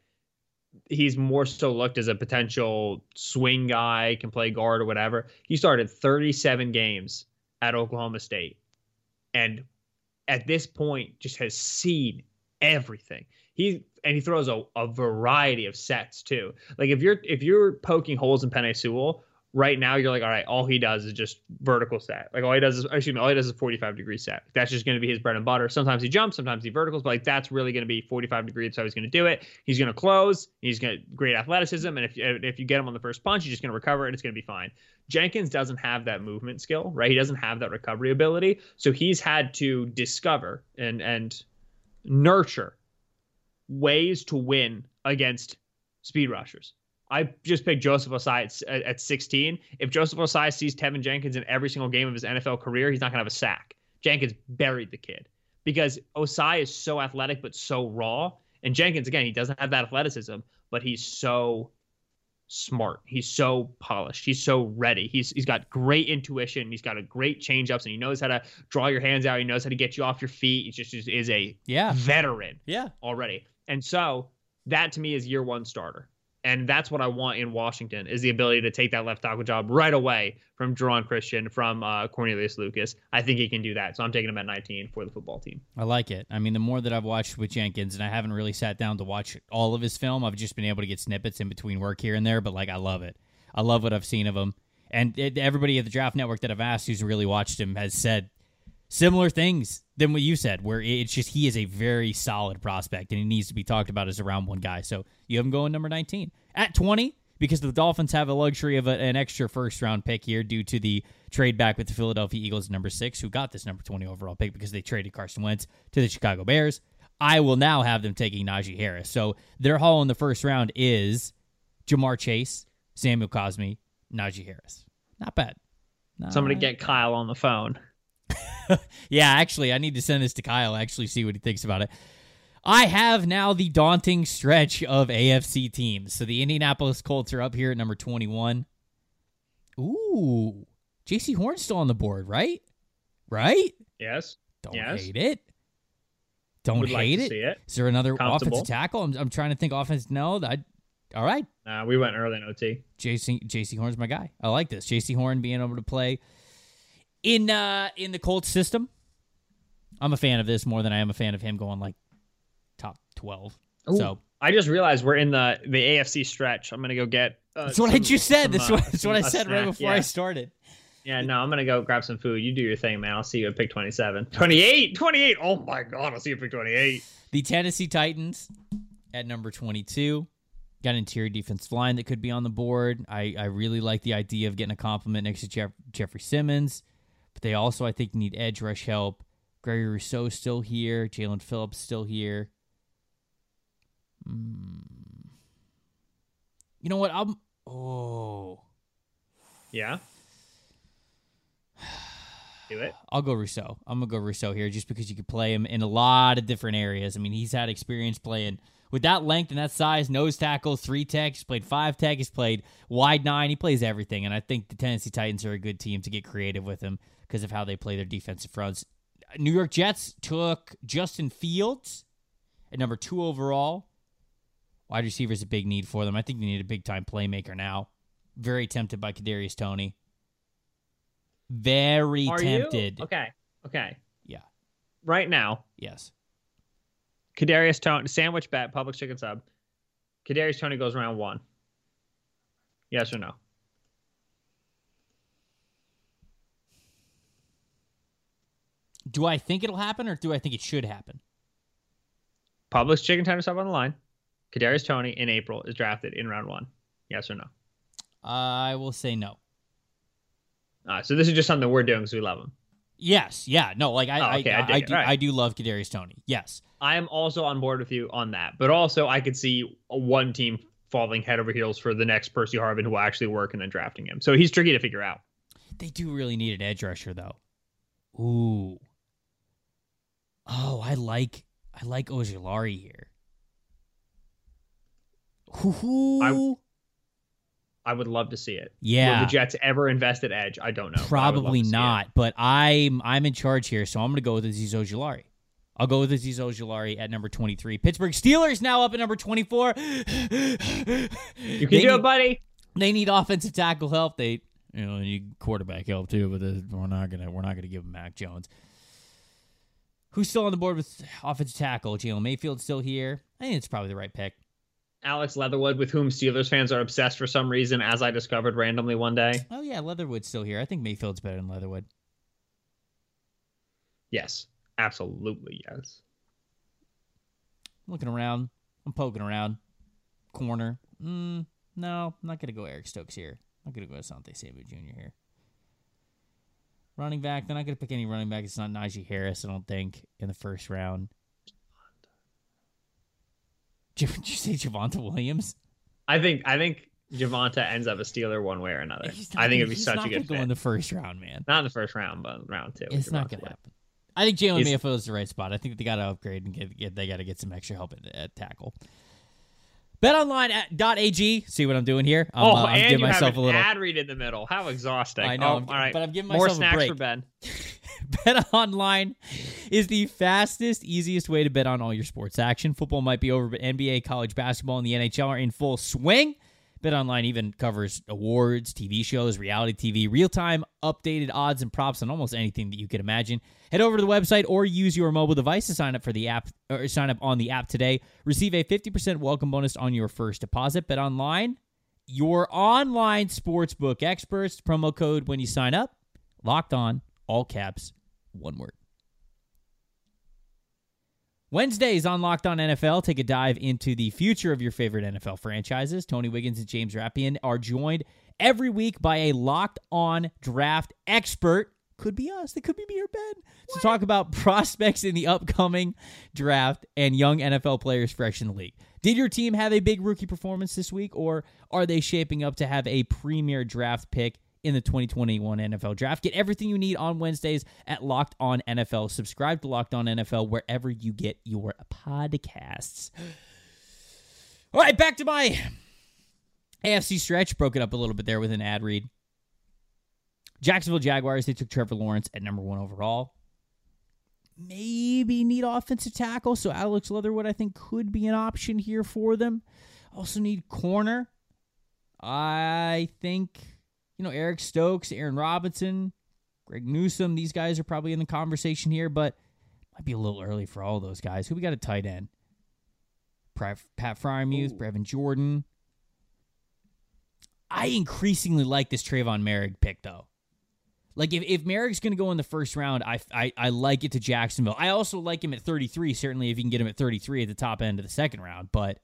he's more so looked as a potential swing guy, can play guard or whatever. He started 37 games at Oklahoma State. And at this point, just has seen everything. He and he throws a, a variety of sets too. Like if you're if you're poking holes in Penei Sewell, right now you're like, all right, all he does is just vertical set. Like all he does is excuse me, all he does is 45 degree set. That's just going to be his bread and butter. Sometimes he jumps, sometimes he verticals, but like that's really going to be 45 degree. That's how he's going to do it. He's going to close. He's going to great athleticism, and if if you get him on the first punch, he's just going to recover and it's going to be fine. Jenkins doesn't have that movement skill, right? He doesn't have that recovery ability, so he's had to discover and and nurture ways to win against speed rushers I just picked Joseph Ossai at, at 16. If Joseph Ossai sees Teven Jenkins in every single game of his NFL career, he's not going to have a sack. Jenkins buried the kid because Ossai is so athletic but so raw. And Jenkins, again, he doesn't have that athleticism, but he's so smart. He's so polished. He's so ready. He's he's got great intuition. He's got a great change ups and he knows how to draw your hands out. He knows how to get you off your feet. He just, just is a yeah veteran. Yeah, already. And so that to me is year one starter. And that's what I want in Washington is the ability to take that left tackle job right away from Geron Christian, from uh, Cornelius Lucas. I think he can do that. So I'm taking him at 19 for the football team. I like it. I mean, the more that I've watched with Jenkins, and I haven't really sat down to watch all of his film, I've just been able to get snippets in between work here and there. But like, I love it. I love what I've seen of him. And it, everybody at the Draft Network that I've asked who's really watched him has said similar things than what you said, where it's just he is a very solid prospect and he needs to be talked about as a round one guy. So you have him going number 19. At 20, because the Dolphins have a luxury of a, an extra first round pick here due to the trade back with the Philadelphia Eagles, number six, who got this number 20 overall pick because they traded Carson Wentz to the Chicago Bears. I will now have them taking Najee Harris. So their haul in the first round is Ja'Marr Chase, Samuel Cosmi, Najee Harris. Not bad. Not Somebody get Kyle on the phone. yeah, actually, I need to send this to Kyle. Actually, see what he thinks about it. I have now the daunting stretch of AFC teams. So the Indianapolis Colts are up here at number 21. Ooh, Jaycee Horn's still on the board, right? Right? Yes. Don't Yes. hate it. Don't Would like hate to it. see it. Is there another Comfortable. offensive tackle? I'm, I'm trying to think offense. No, that. All right, Nah, we went early in OT. JC Jaycee Horn's my guy. I like this. Jaycee Horn being able to play in uh in the Colts system. I'm a fan of this more than I am a fan of him going like top 12. So I just realized we're in the the AFC stretch. I'm gonna go get. Uh, that's what I just said. some, That's uh, what that's what I a said right snack. before I started. Yeah, no, I'm gonna go grab some food. You do your thing, man. I'll see you at pick 27. 28, 28. Oh my god, I'll see you at pick 28. The Tennessee Titans at number 22 got an interior defense line that could be on the board. I, I really like the idea of getting a compliment next to Jeff, Jeffrey Simmons, but they also, I think, need edge rush help. Gregory Rousseau still here. Jaelan Phillips still here. Hmm. You know what? I'm. Oh. Yeah. Do it. I'll go Rousseau. I'm gonna go Rousseau here just because you could play him in a lot of different areas. I mean, he's had experience playing with that length and that size, nose tackle, three tech. He's played five tech. He's played wide nine. He plays everything, and I think the Tennessee Titans are a good team to get creative with him because of how they play their defensive fronts. New York Jets took Justin Fields at number two overall. Wide receiver is a big need for them. I think they need a big time playmaker now. Very tempted by Kadarius Toney. Very Are tempted. you? Okay. Okay. Yeah. Right now, Yes. Kadarius Toney sandwich bet Publix chicken sub. Kadarius Toney goes round one. Yes or no? Do I think it'll happen or do I think it should happen? Publix chicken tender sub on the line. Kadarius Toney in April is drafted in round one. Yes or no? I will say no. Uh, so this is just something we're doing because we love him. Yes. Yeah. No. Like I, Oh, okay, I I, dig I, do, right. I do love Kadarius Toney. Yes. I am also on board with you on that, but also I could see one team falling head over heels for the next Percy Harvin who will actually work and then drafting him. So he's tricky to figure out. They do really need an edge rusher though. Ooh. Oh, I like I like Ojulari here. Hoo-hoo. I would love to see it. Yeah. Will the Jets ever invest at edge? I don't know. but I Probably it. not, but I'm I'm in charge here, so I'm going to go with Azeez Ojulari. I'll go with Azeez Ojulari at number 23. Pittsburgh Steelers now up at number 24. You They can do need- it, buddy. They need offensive tackle help. They you know need quarterback help too, but we're not gonna we're not gonna give them Mac Jones. Who's still on the board with offensive tackle? Jalen Mayfield's still here. I think it's probably the right pick. Alex Leatherwood, with whom Steelers fans are obsessed for some reason, as I discovered randomly one day. Oh yeah, Leatherwood's still here. I think Mayfield's better than Leatherwood. Yes, absolutely yes. looking around. I'm poking around. Corner. Mm, no, I'm not going to go Eric Stokes here. I'm going to go Asante Samuel Jr. here. Running back. They're not going to pick any running back. It's not Najee Harris, I don't think, in the first round. Did you say Javonte Williams? I think I think Javonte ends up a Steeler one way or another. Not I think it'd be such a good go in fit. the first round, man. Not in the first round, but round two. It's not going to happen. I think Jalen Mayfield is the right spot. I think they got to upgrade and get, get they got to get some extra help at, at tackle. BetOnline.ag. See what I'm doing here? I'm, oh, uh, I'm and giving you myself have a an little. ad read in the middle. How exhausting! I know, Oh, I'm- all right, but I'm giving more myself a snacks break. for Ben. Bet online is the fastest, easiest way to bet on all your sports action. Football might be over, but NBA, college basketball, and the NHL are in full swing. Bet online even covers awards, TV shows, reality TV, real time updated odds and props on almost anything that you could imagine. Head over to the website or use your mobile device to sign up for the app or sign up on the app today. Receive a 50% welcome bonus on your first deposit. Bet online, your online sportsbook experts. Promo code when you sign up. Locked on, all caps, one word. Wednesdays on Locked On NFL take a dive into the future of your favorite NFL franchises. Tony Wiggins and James Rappian are joined every week by a Locked On draft expert. Could be us. They could be me or Ben. To talk about prospects in the upcoming draft and young NFL players fresh in the league. Did your team have a big rookie performance this week, or are they shaping up to have a premier draft pick in the 2021 NFL Draft. Get everything you need on Wednesdays at Locked On NFL. Subscribe to Locked On NFL wherever you get your podcasts. All right, back to my AFC stretch. Broke it up a little bit there with an ad read. Jacksonville Jaguars, they took Trevor Lawrence at number one overall. Maybe need offensive tackle, so Alex Leatherwood I think could be an option here for them. Also need corner. I think you know Eric Stokes, Aaron Robinson, Greg Newsome, These guys are probably in the conversation here, but might be a little early for all those guys. Who we got a tight end? Pat Freiermuth, Brevin Jordan. I increasingly like this Trevon Moehrig pick though. Like if, if Moehrig's going to go in the first round, I, I I like it to Jacksonville. I also like him at 33. Certainly, if you can get him at 33 at the top end of the second round, but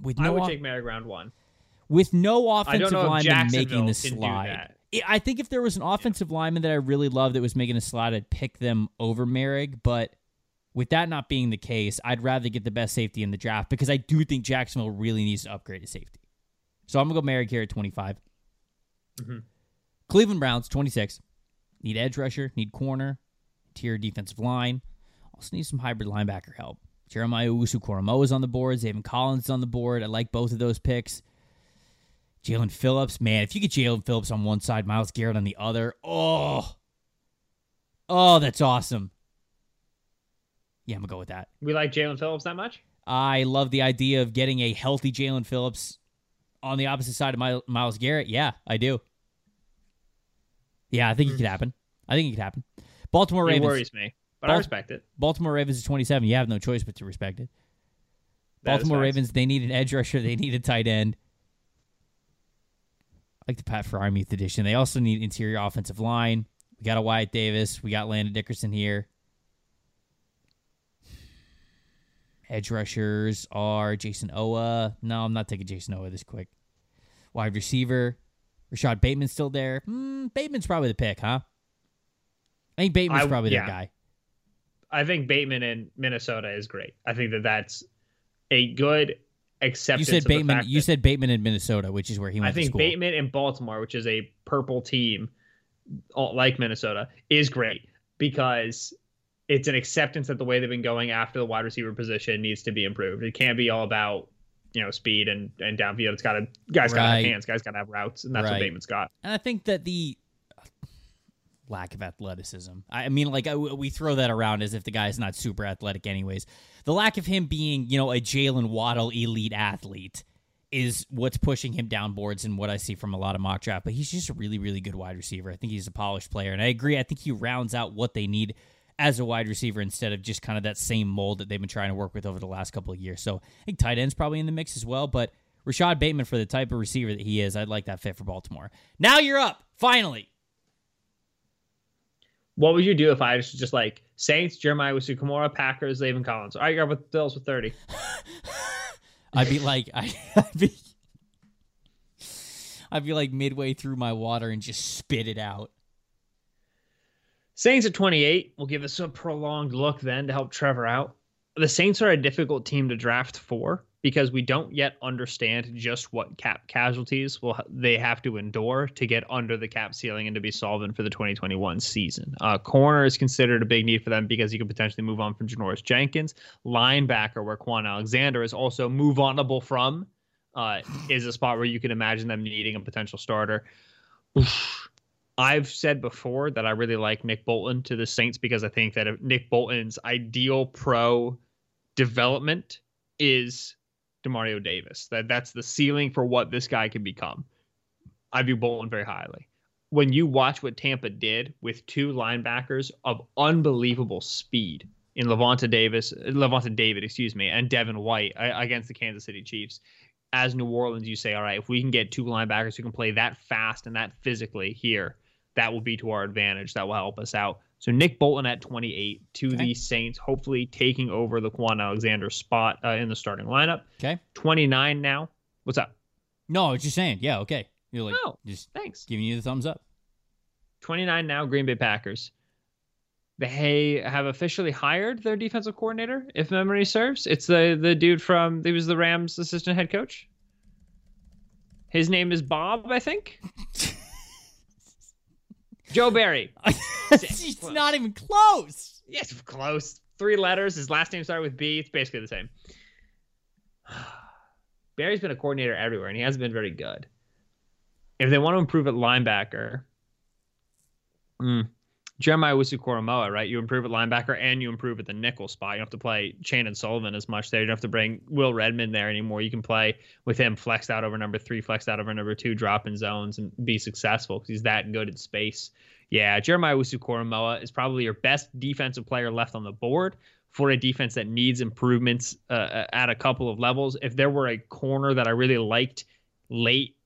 with no I would off- take Moehrig round one. With no offensive lineman making the slide, I think if there was an offensive yeah. lineman that I really loved that was making a slide, I'd pick them over Moehrig. But with that not being the case, I'd rather get the best safety in the draft because I do think Jacksonville really needs to upgrade to safety. So I'm gonna go Moehrig here at 25. Mm-hmm. Cleveland Browns, 26. Need edge rusher, need corner, tier defensive line. Also need some hybrid linebacker help. Jeremiah Owusu-Koramoah is on the board. Zaven Collins is on the board. I like both of those picks. Jaelan Phillips, man, if you get Jaelan Phillips on one side, Myles Garrett on the other, oh, oh, that's awesome. Yeah, I'm gonna go with that. We like Jaelan Phillips that much. I love the idea of getting a healthy Jaelan Phillips on the opposite side of Myles Garrett. Yeah, I do. Yeah, I think it could hmm. happen. I think it could happen. Baltimore Ravens. It worries me, but Bal- I respect it. Baltimore Ravens is 27. You have no choice but to respect it. That Baltimore Ravens, they need an edge rusher. They need a tight end. I like the Pat Freiermuth edition. They also need interior offensive line. We got a Wyatt Davis. We got Landon Dickerson here. Edge rushers are Jayson Oweh. No, I'm not taking Jayson Oweh this quick. Wide receiver. Rashod Bateman's still there. Mm, Bateman's probably the pick, huh? I think Bateman's I, probably yeah. guy. I think Bateman in Minnesota is great. I think that that's a good acceptance. You said Bateman. You said Bateman in Minnesota, which is where he went. I think Bateman in Baltimore, which is a purple team like Minnesota, is great because it's an acceptance that the way they've been going after the wide receiver position needs to be improved. It can't be all about you know speed and and downfield. It's got to guys right. got to have hands, guys got to have routes, and that's right. what Bateman's got. And I think that the lack of athleticism. I mean, like I, we throw that around as if the guy's not super athletic, anyways. The lack of him being, you know, a Jaylen Waddle elite athlete is what's pushing him down boards and what I see from a lot of mock draft. But he's just a really, really good wide receiver. I think he's a polished player, and I agree. I think he rounds out what they need as a wide receiver instead of just kind of that same mold that they've been trying to work with over the last couple of years. So I think tight end's probably in the mix as well, but Rashod Bateman for the type of receiver that he is, I'd like that fit for Baltimore. Now you're up, finally. What would you do if I was just like Saints, Jeremiah Owusu-Koramoah, Packers, Zaven Collins? All right, you got with Bills with 30. I'd be like, I, I'd be, I'd be like midway through my water and just spit it out. Saints at 28 will give us a prolonged look then to help Trevor out. The Saints are a difficult team to draft for because we don't yet understand just what cap casualties will they have to endure to get under the cap ceiling and to be solvent for the 2021 season. Uh, corner is considered a big need for them because you could potentially move on from Janoris Jenkins. Linebacker, where Kwon Alexander is also move onable from, uh, is a spot where you can imagine them needing a potential starter. Oof I've said before that I really like Nick Bolton to the Saints because I think that Nick Bolton's ideal pro development is Demario Davis. That that's the ceiling for what this guy can become. I view Bolton very highly. When you watch what Tampa did with two linebackers of unbelievable speed in Lavonte Davis, Lavonte David, excuse me, and Devin White uh, against the Kansas City Chiefs, as New Orleans, you say, all right, if we can get two linebackers who can play that fast and that physically here, that will be to our advantage. That will help us out. So Nick Bolton at 28 to okay. the Saints, hopefully taking over the Kwon Alexander spot uh, in the starting lineup. Okay. 29 now. What's up? No, I was just saying. Yeah, okay. You're like, oh, just thanks. Giving you the thumbs up. 29 now, Green Bay Packers. They have officially hired their defensive coordinator, if memory serves. It's the the dude from he was the Rams assistant head coach. His name is Bob, I think. Joe Barry. It's not even close. Yes, close. Three letters. His last name started with B. It's basically the same. Barry's been a coordinator everywhere, and he hasn't been very good. if they want to improve at linebacker, mm, Jeremiah Owusu-Koramoah, right? You improve at linebacker and you improve at the nickel spot. You don't have to play Chandon Sullivan as much there. You don't have to bring Will Redmond there anymore. You can play with him flexed out over number three, flexed out over number two, drop in zones and be successful because he's that good at space. Yeah, Jeremiah Owusu-Koramoah is probably your best defensive player left on the board for a defense that needs improvements uh, at a couple of levels. If there were a corner that I really liked late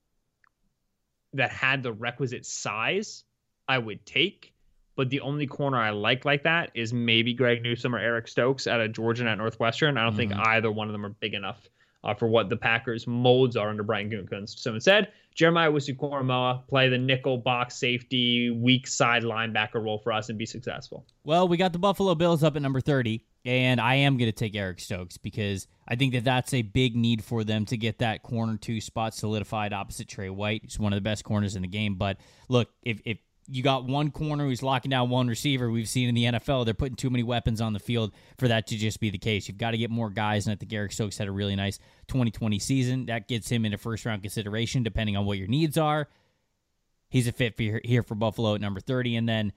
that had the requisite size, I would take but the only corner I like like that is maybe Greg Newsome or Eric Stokes out of Georgia and at Northwestern. I don't mm-hmm. think either one of them are big enough uh, for what the Packers' molds are under Brian Gutekunst. So instead, Jeremiah Owusu-Koramoah play the nickel box safety, weak side linebacker role for us and be successful. Well, we got the Buffalo Bills up at number 30, and I am going to take Eric Stokes because I think that that's a big need for them to get that corner two spot solidified opposite Trey White. He's one of the best corners in the game. But look, if, if you got one corner who's locking down one receiver. We've seen in the NFL, they're putting too many weapons on the field for that to just be the case. You've got to get more guys, and I think Eric Stokes had a really nice 2020 season. That gets him into first round consideration, depending on what your needs are. He's a fit for here for Buffalo at number 30. And then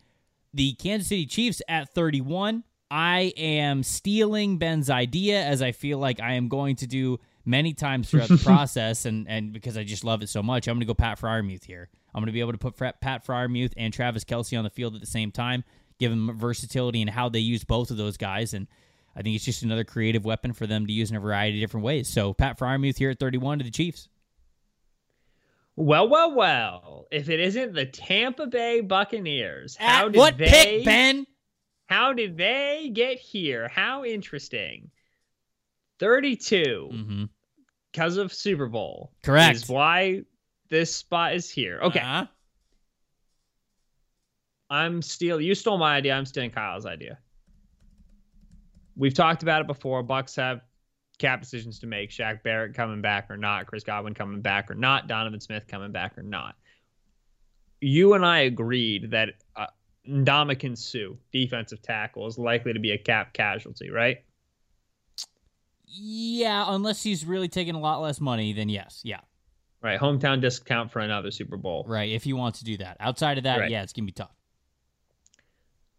the Kansas City Chiefs at 31. I am stealing Ben's idea as I feel like I am going to do many times throughout the process, and, and because I just love it so much, I'm going to go Pat Freiermuth here. I'm going to be able to put Pat Freiermuth and Travis Kelce on the field at the same time, give them versatility in how they use both of those guys. And I think it's just another creative weapon for them to use in a variety of different ways. So Pat Freiermuth here at 31 to the Chiefs. Well, well, well. If it isn't the Tampa Bay Buccaneers, how at did what they, pick, Ben? How did they get here? How interesting. 32 mm-hmm. because of Super Bowl. Correct. Is why this spot is here. Okay. Uh-huh. I'm stealing. You stole my idea. I'm stealing Kyle's idea. We've talked about it before. Bucs have cap decisions to make. Shaq Barrett coming back or not. Chris Godwin coming back or not. Donovan Smith coming back or not. You and I agreed that uh, Ndamukong Suh, defensive tackle, is likely to be a cap casualty, right? Yeah, unless he's really taking a lot less money, then yes. Yeah. Right, hometown discount for another Super Bowl. Right, if you want to do that. Outside of that, right. yeah, it's gonna be tough.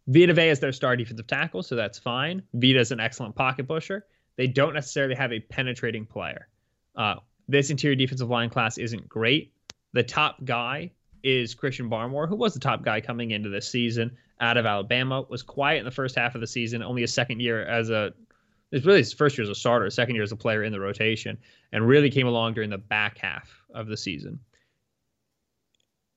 Vita Vea is their star defensive tackle, so that's fine. Vita is an excellent pocket pusher. They don't necessarily have a penetrating player. Uh, this interior defensive line class isn't great. The top guy is Christian Barmore, who was the top guy coming into this season out of Alabama. Was quiet in the first half of the season, only a second year as a it's really his first year as a starter, second year as a player in the rotation, and really came along during the back half of the season.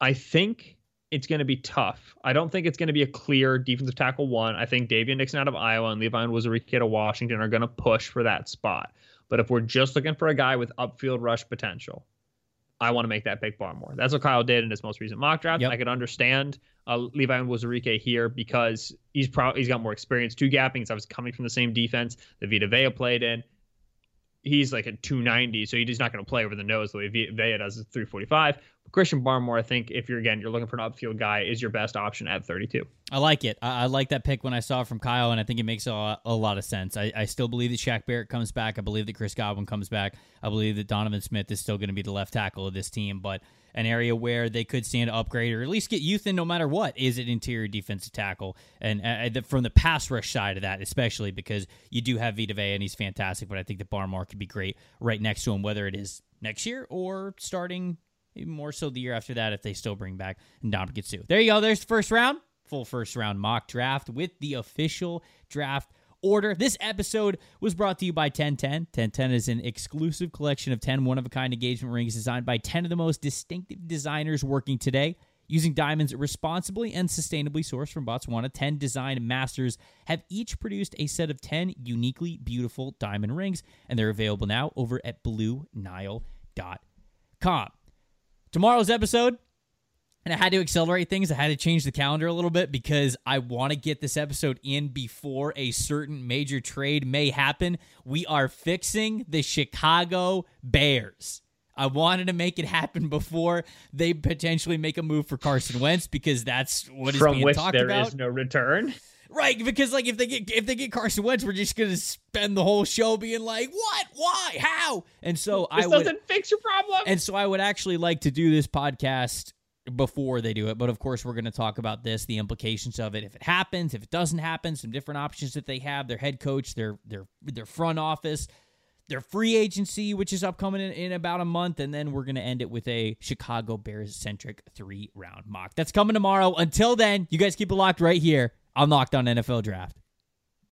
I think it's going to be tough. I don't think it's going to be a clear defensive tackle one. I think Daviyon Nixon out of Iowa and Levi Onwuzurike out of Washington are going to push for that spot. But if we're just looking for a guy with upfield rush potential, I want to make that pick Barmore. That's what Kyle did in his most recent mock draft. Yep. I could understand uh, Levi Onwuzurike here because he's probably he's got more experience two gapping. He's obviously coming from the same defense that Vita Vea played in. He's like a 290, so he's not going to play over the nose the way Vea does at 345. Christian Barmore, I think, if you're again you're looking for an upfield guy, is your best option at 32. I like it. I, I like that pick when I saw it from Kyle, and I think it makes a lot, a lot of sense. I, I, still believe that Shaq Barrett comes back. I believe that Chris Godwin comes back. I believe that Donovan Smith is still going to be the left tackle of this team, but an area where they could stand to upgrade or at least get youth in no matter what is an interior defensive tackle. And uh, from the pass rush side of that, especially because you do have Vita Vea and he's fantastic, but I think the Barmore could be great right next to him, whether it is next year or starting even more so the year after that if they still bring back Ndamukong Suh. There you go. There's the first round. Full first round mock draft with the official draft order. This episode was brought to you by 1010. 1010 is an exclusive collection of 10 one of a kind engagement rings designed by 10 of the most distinctive designers working today. Using diamonds responsibly and sustainably sourced from Botswana, 10 design masters have each produced a set of 10 uniquely beautiful diamond rings, and they're available now over at BlueNile.com tomorrow's episode, and I had to accelerate things. I had to change the calendar a little bit because I want to get this episode in before a certain major trade may happen. We are fixing the Chicago Bears. I wanted to make it happen before they potentially make a move for Carson Wentz because that's what is From being which talked there about. is no return. Right, because like if they get if they get Carson Wentz, we're just gonna spend the whole show being like, "What? Why? How?" And so this I doesn't fix your problem. and so I would actually like to do this podcast before they do it. But of course, we're going to talk about this, the implications of it, if it happens, if it doesn't happen, some different options that they have, their head coach, their their their front office, their free agency, which is upcoming in, in about a month, and then we're going to end it with a Chicago Bears centric three round mock. That's coming tomorrow. Until then, you guys keep it locked right here on Locked On NFL Draft.